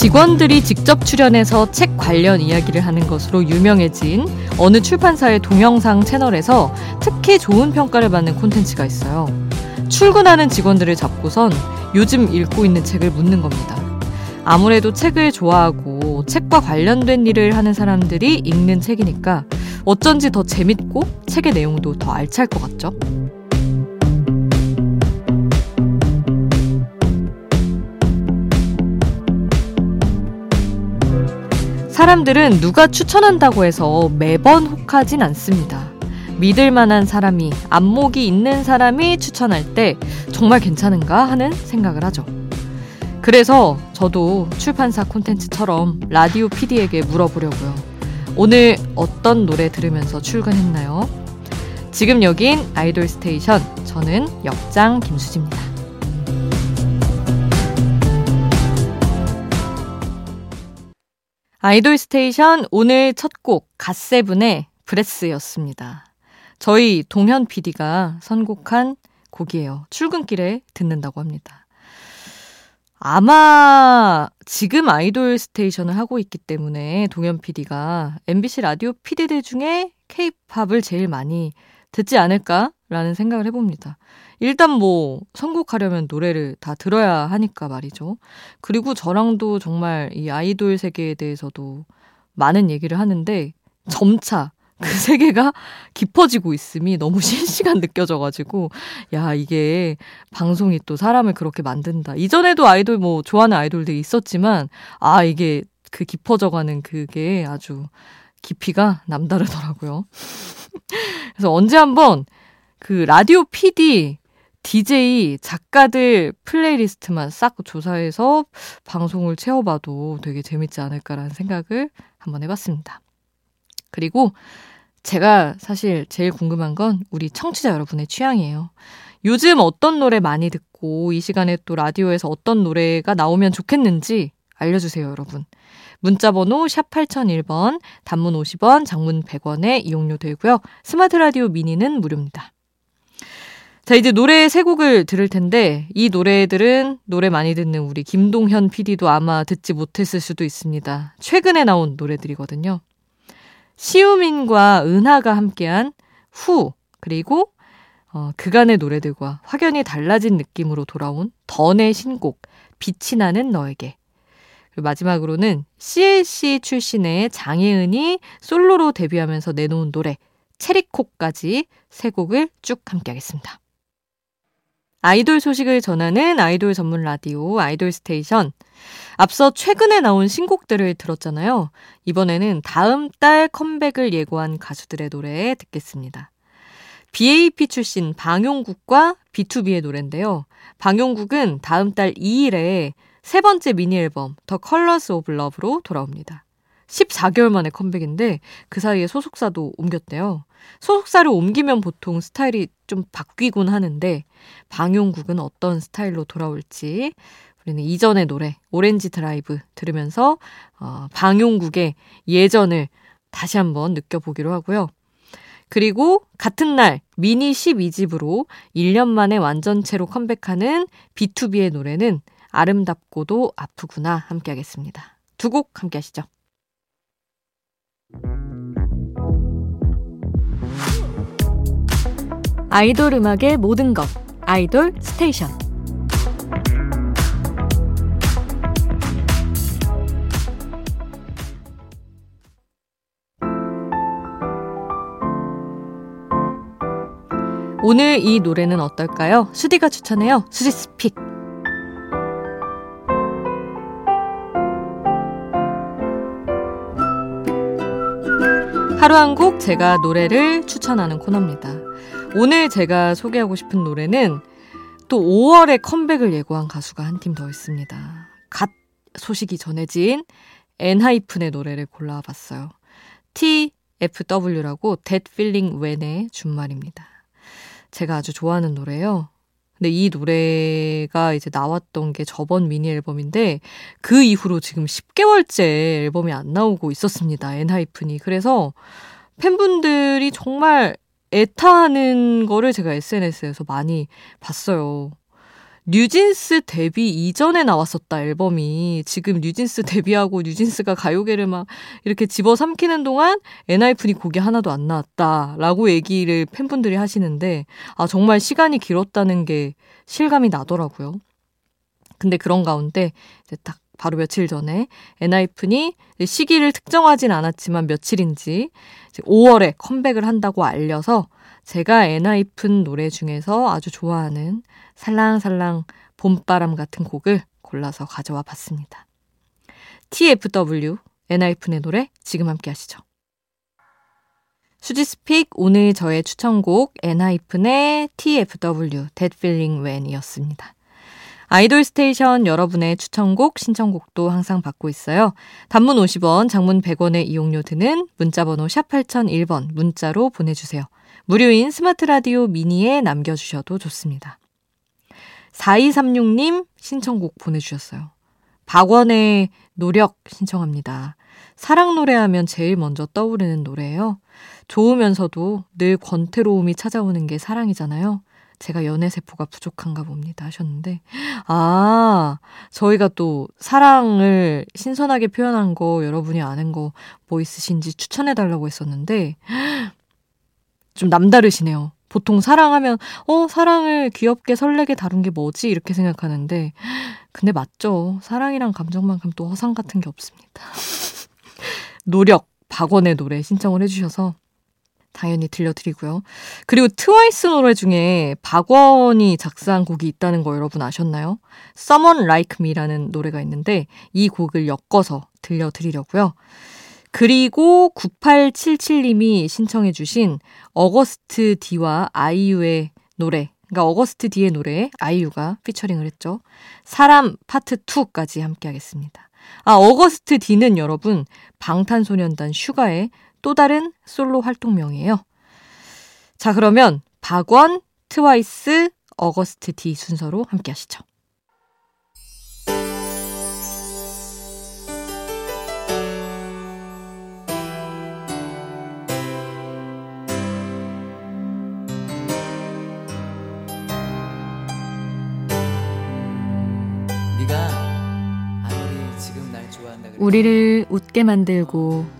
직원들이 직접 출연해서 책 관련 이야기를 하는 것으로 유명해진 어느 출판사의 동영상 채널에서 특히 좋은 평가를 받는 콘텐츠가 있어요. 출근하는 직원들을 잡고선 요즘 읽고 있는 책을 묻는 겁니다. 아무래도 책을 좋아하고 책과 관련된 일을 하는 사람들이 읽는 책이니까 어쩐지 더 재밌고 책의 내용도 더 알찰 것 같죠? 사람들은 누가 추천한다고 해서 매번 혹하진 않습니다. 믿을 만한 사람이, 안목이 있는 사람이 추천할 때 정말 괜찮은가 하는 생각을 하죠. 그래서 저도 출판사 콘텐츠처럼 라디오 PD에게 물어보려고요. 오늘 어떤 노래 들으면서 출근했나요? 지금 여긴 아이돌 스테이션. 저는 역장 김수지입니다. 아이돌 스테이션 오늘 첫 곡 갓세븐의 Breath였습니다. 저희 동현 PD가 선곡한 곡이에요. 출근길에 듣는다고 합니다. 아마 지금 아이돌 스테이션을 하고 있기 때문에 동현 PD가 MBC 라디오 PD들 중에 케이팝을 제일 많이 듣지 않을까라는 생각을 해봅니다. 일단 뭐 선곡하려면 노래를 다 들어야 하니까 말이죠. 그리고 저랑도 정말 이 아이돌 세계에 대해서도 많은 얘기를 하는데 점차 그 세계가 깊어지고 있음이 너무 실시간 느껴져가지고, 야, 이게 방송이 또 사람을 그렇게 만든다. 이전에도 아이돌 뭐 좋아하는 아이돌들이 있었지만, 아, 이게 그 깊어져가는 그게 아주 깊이가 남다르더라고요. 그래서 언제 한번 그 라디오 PD DJ 작가들 playlist만 싹 조사해서 방송을 채워봐도 되게 재밌지 않을까라는 생각을 한번 해봤습니다. 그리고 제가 사실 제일 궁금한 건 우리 청취자 여러분의 취향이에요. 요즘 어떤 노래 많이 듣고 이 시간에 또 라디오에서 어떤 노래가 나오면 좋겠는지 알려주세요, 여러분. 문자번호 샵 8001번, 단문 50원, 장문 100원에 이용료 되고요. 스마트 라디오 미니는 무료입니다. 자, 이제 노래 세 곡을 들을 텐데 이 노래들은 노래 많이 듣는 우리 김동현 PD도 아마 듣지 못했을 수도 있습니다. 최근에 나온 노래들이거든요. 시우민과 은하가 함께한 후 그리고 어, 그간의 노래들과 확연히 달라진 느낌으로 돌아온 던의 신곡 빛이 나는 너에게 그리고 마지막으로는 CLC 출신의 장혜은이 솔로로 데뷔하면서 내놓은 노래 Cherry Coke까지 세 곡을 쭉 함께 하겠습니다. 아이돌 소식을 전하는 아이돌 전문 라디오 아이돌 스테이션. 앞서 최근에 나온 신곡들을 들었잖아요. 이번에는 다음 달 컴백을 예고한 가수들의 노래 듣겠습니다. BAP 출신 방용국과 BTOB의 노래인데요. 방용국은 다음 달 2일에 세 번째 미니 앨범 The Colors of Love로 돌아옵니다. 14개월 만에 컴백인데 그 사이에 소속사도 옮겼대요. 소속사를 옮기면 보통 스타일이 좀 바뀌곤 하는데 방용국은 어떤 스타일로 돌아올지 우리는 이전의 노래 Orange Drive 들으면서 어, 방용국의 예전을 다시 한번 느껴보기로 하고요. 그리고 같은 날 미니 12집으로 1년 만에 완전체로 컴백하는 B2B의 노래는 아름답고도 아프구나 함께 하겠습니다. 두 곡 함께 하시죠. 아이돌 음악의 모든 것 아이돌 스테이션 오늘 이 노래는 어떨까요? 수디가 추천해요. 수지 스픽. 하루 한 곡 제가 노래를 추천하는 코너입니다. 오늘 제가 소개하고 싶은 노래는 또 5월에 컴백을 예고한 가수가 한 팀 더 있습니다. 갓 소식이 전해진 엔하이픈의 노래를 골라봤어요. TFW라고 That Feeling When의 준말입니다. 제가 아주 좋아하는 노래예요. 근데 이 노래가 이제 나왔던 게 저번 미니 앨범인데 그 이후로 지금 10개월째 앨범이 안 나오고 있었습니다. 엔하이픈이. 그래서 팬분들이 정말 애타하는 거를 제가 SNS에서 많이 봤어요. 뉴진스 데뷔 이전에 나왔었다 앨범이 지금 뉴진스 데뷔하고 뉴진스가 가요계를 막 이렇게 집어삼키는 동안 엔하이픈이 곡이 하나도 안 나왔다라고 얘기를 팬분들이 하시는데 아 정말 시간이 길었다는 게 실감이 나더라고요. 근데 그런 가운데 이제 딱 바로 며칠 전에 엔하이픈이 시기를 특정하진 않았지만 며칠인지 5월에 컴백을 한다고 알려서 제가 엔하이픈 노래 중에서 아주 좋아하는 살랑살랑 봄바람 같은 곡을 골라서 가져와 봤습니다. TFW 엔하이픈의 노래 지금 함께 하시죠. 수지's pick 오늘 저의 추천곡 엔하이픈의 TFW That Feeling When이었습니다. 아이돌 스테이션 여러분의 추천곡, 신청곡도 항상 받고 있어요. 단문 50원, 장문 100원의 이용료 드는 문자번호 샵 8001번 문자로 보내주세요. 무료인 스마트 라디오 미니에 남겨주셔도 좋습니다. 4236님 신청곡 보내주셨어요. 박원의 노력 신청합니다. 사랑 노래하면 제일 먼저 떠오르는 노래예요. 좋으면서도 늘 권태로움이 찾아오는 게 사랑이잖아요. 제가 연애세포가 부족한가 봅니다 하셨는데, 아, 저희가 또 사랑을 신선하게 표현한 거 여러분이 아는 거 뭐 있으신지 추천해달라고 했었는데, 좀 남다르시네요. 보통 사랑하면, 어, 사랑을 귀엽게 설레게 다룬 게 뭐지? 이렇게 생각하는데, 근데 맞죠. 사랑이랑 감정만큼 또 허상 같은 게 없습니다. 노력, 박원의 노래 신청을 해주셔서 당연히 들려드리고요. 그리고 트와이스 노래 중에 박원이 작사한 곡이 있다는 거 여러분 아셨나요? Someone Like Me라는 노래가 있는데 이 곡을 엮어서 들려드리려고요. 그리고 9877님이 신청해 주신 어거스트 D와 아이유의 노래 그러니까 어거스트 D의 노래 아이유가 피처링을 했죠. 사람 파트 2까지 함께 하겠습니다. 아, 어거스트 D는 여러분 방탄소년단 슈가의 또 다른 솔로 활동명이에요. 자, 그러면 박원, 트와이스, 어거스트 D 순서로 함께 하시죠. 우리를 웃게 만들고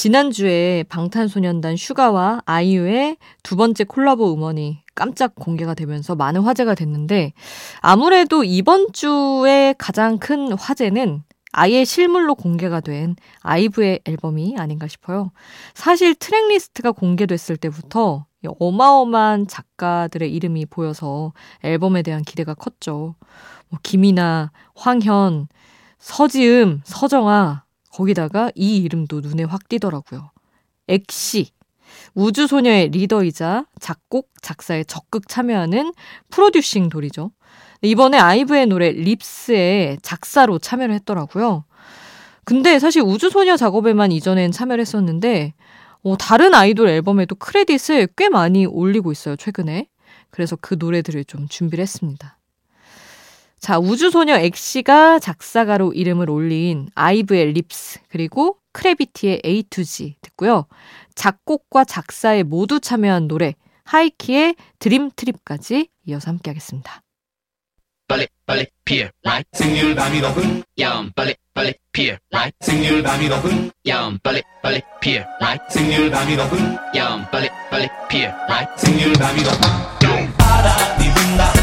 지난주에 방탄소년단 슈가와 아이유의 두 번째 콜라보 음원이 깜짝 공개가 되면서 많은 화제가 됐는데 아무래도 이번 주에 가장 큰 화제는 아예 실물로 공개가 된 아이브의 앨범이 아닌가 싶어요. 사실 트랙 리스트가 공개됐을 때부터 어마어마한 작가들의 이름이 보여서 앨범에 대한 기대가 컸죠. 뭐 김이나 황현, 서지음, 서정아, 거기다가 이 이름도 눈에 확 띄더라고요. 엑시. 우주소녀의 리더이자 작곡, 작사에 적극 참여하는 프로듀싱 돌이죠. 이번에 아이브의 노래 Lips에 작사로 참여를 했더라고요. 근데 사실 우주소녀 작업에만 이전엔 참여를 했었는데, 어, 다른 아이돌 앨범에도 크레딧을 꽤 많이 올리고 있어요, 최근에. 그래서 그 노래들을 좀 준비를 했습니다. 자, 우주소녀 엑시가 작사가로 이름을 올린 아이브의 립스, 그리고 크래비티의 A to G 듣고요. 작곡과 작사에 모두 참여한 노래, 하이키의 드림 트립까지 이어서 함께 하겠습니다. 빨리 빨리 피어 라이 생률 밤이 높은 야음 빨리 빨리 피어 라이 생률 밤이 높은 야음 빨리 빨리 피어 라이 생률 밤이 높은 야음 빨리 빨리 피어 라이 생률 밤이 높은 바람이 분다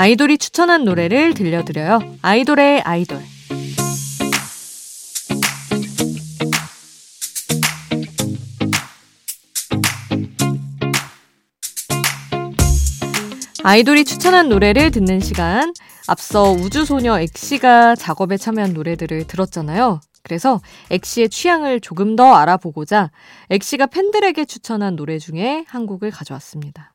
아이돌이 추천한 노래를 들려드려요. 아이돌의 아이돌. 아이돌이 추천한 노래를 듣는 시간. 앞서 우주소녀 엑시가 작업에 참여한 노래들을 들었잖아요. 그래서 엑시의 취향을 조금 더 알아보고자 엑시가 팬들에게 추천한 노래 중에 한 곡을 가져왔습니다.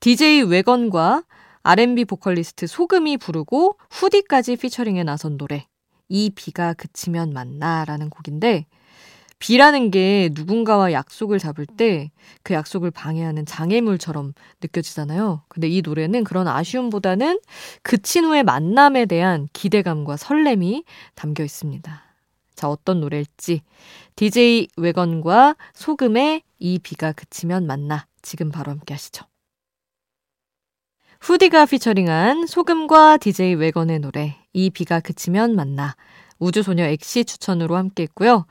DJ 웨건과 R&B 보컬리스트 소금이 부르고 후디까지 피처링에 나선 노래 이 비가 그치면 만나라는 곡인데 비라는 게 누군가와 약속을 잡을 때 그 약속을 방해하는 장애물처럼 느껴지잖아요. 근데 이 노래는 그런 아쉬움보다는 그친 후의 만남에 대한 기대감과 설렘이 담겨 있습니다. 자, 어떤 노래일지 DJ 웨건과 소금의 이 비가 그치면 만나 지금 바로 함께 하시죠. 후디가 피처링한 소금과 DJ 웨건의 노래 이 비가 그치면 만나 우주소녀 엑시 추천으로 함께 했고요.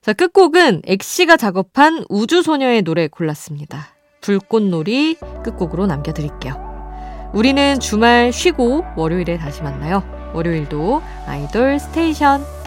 자, 끝곡은 엑시가 작업한 우주소녀의 노래 골랐습니다. 불꽃놀이 끝곡으로 남겨드릴게요. 우리는 주말 쉬고 월요일에 다시 만나요. 월요일도 아이돌 스테이션.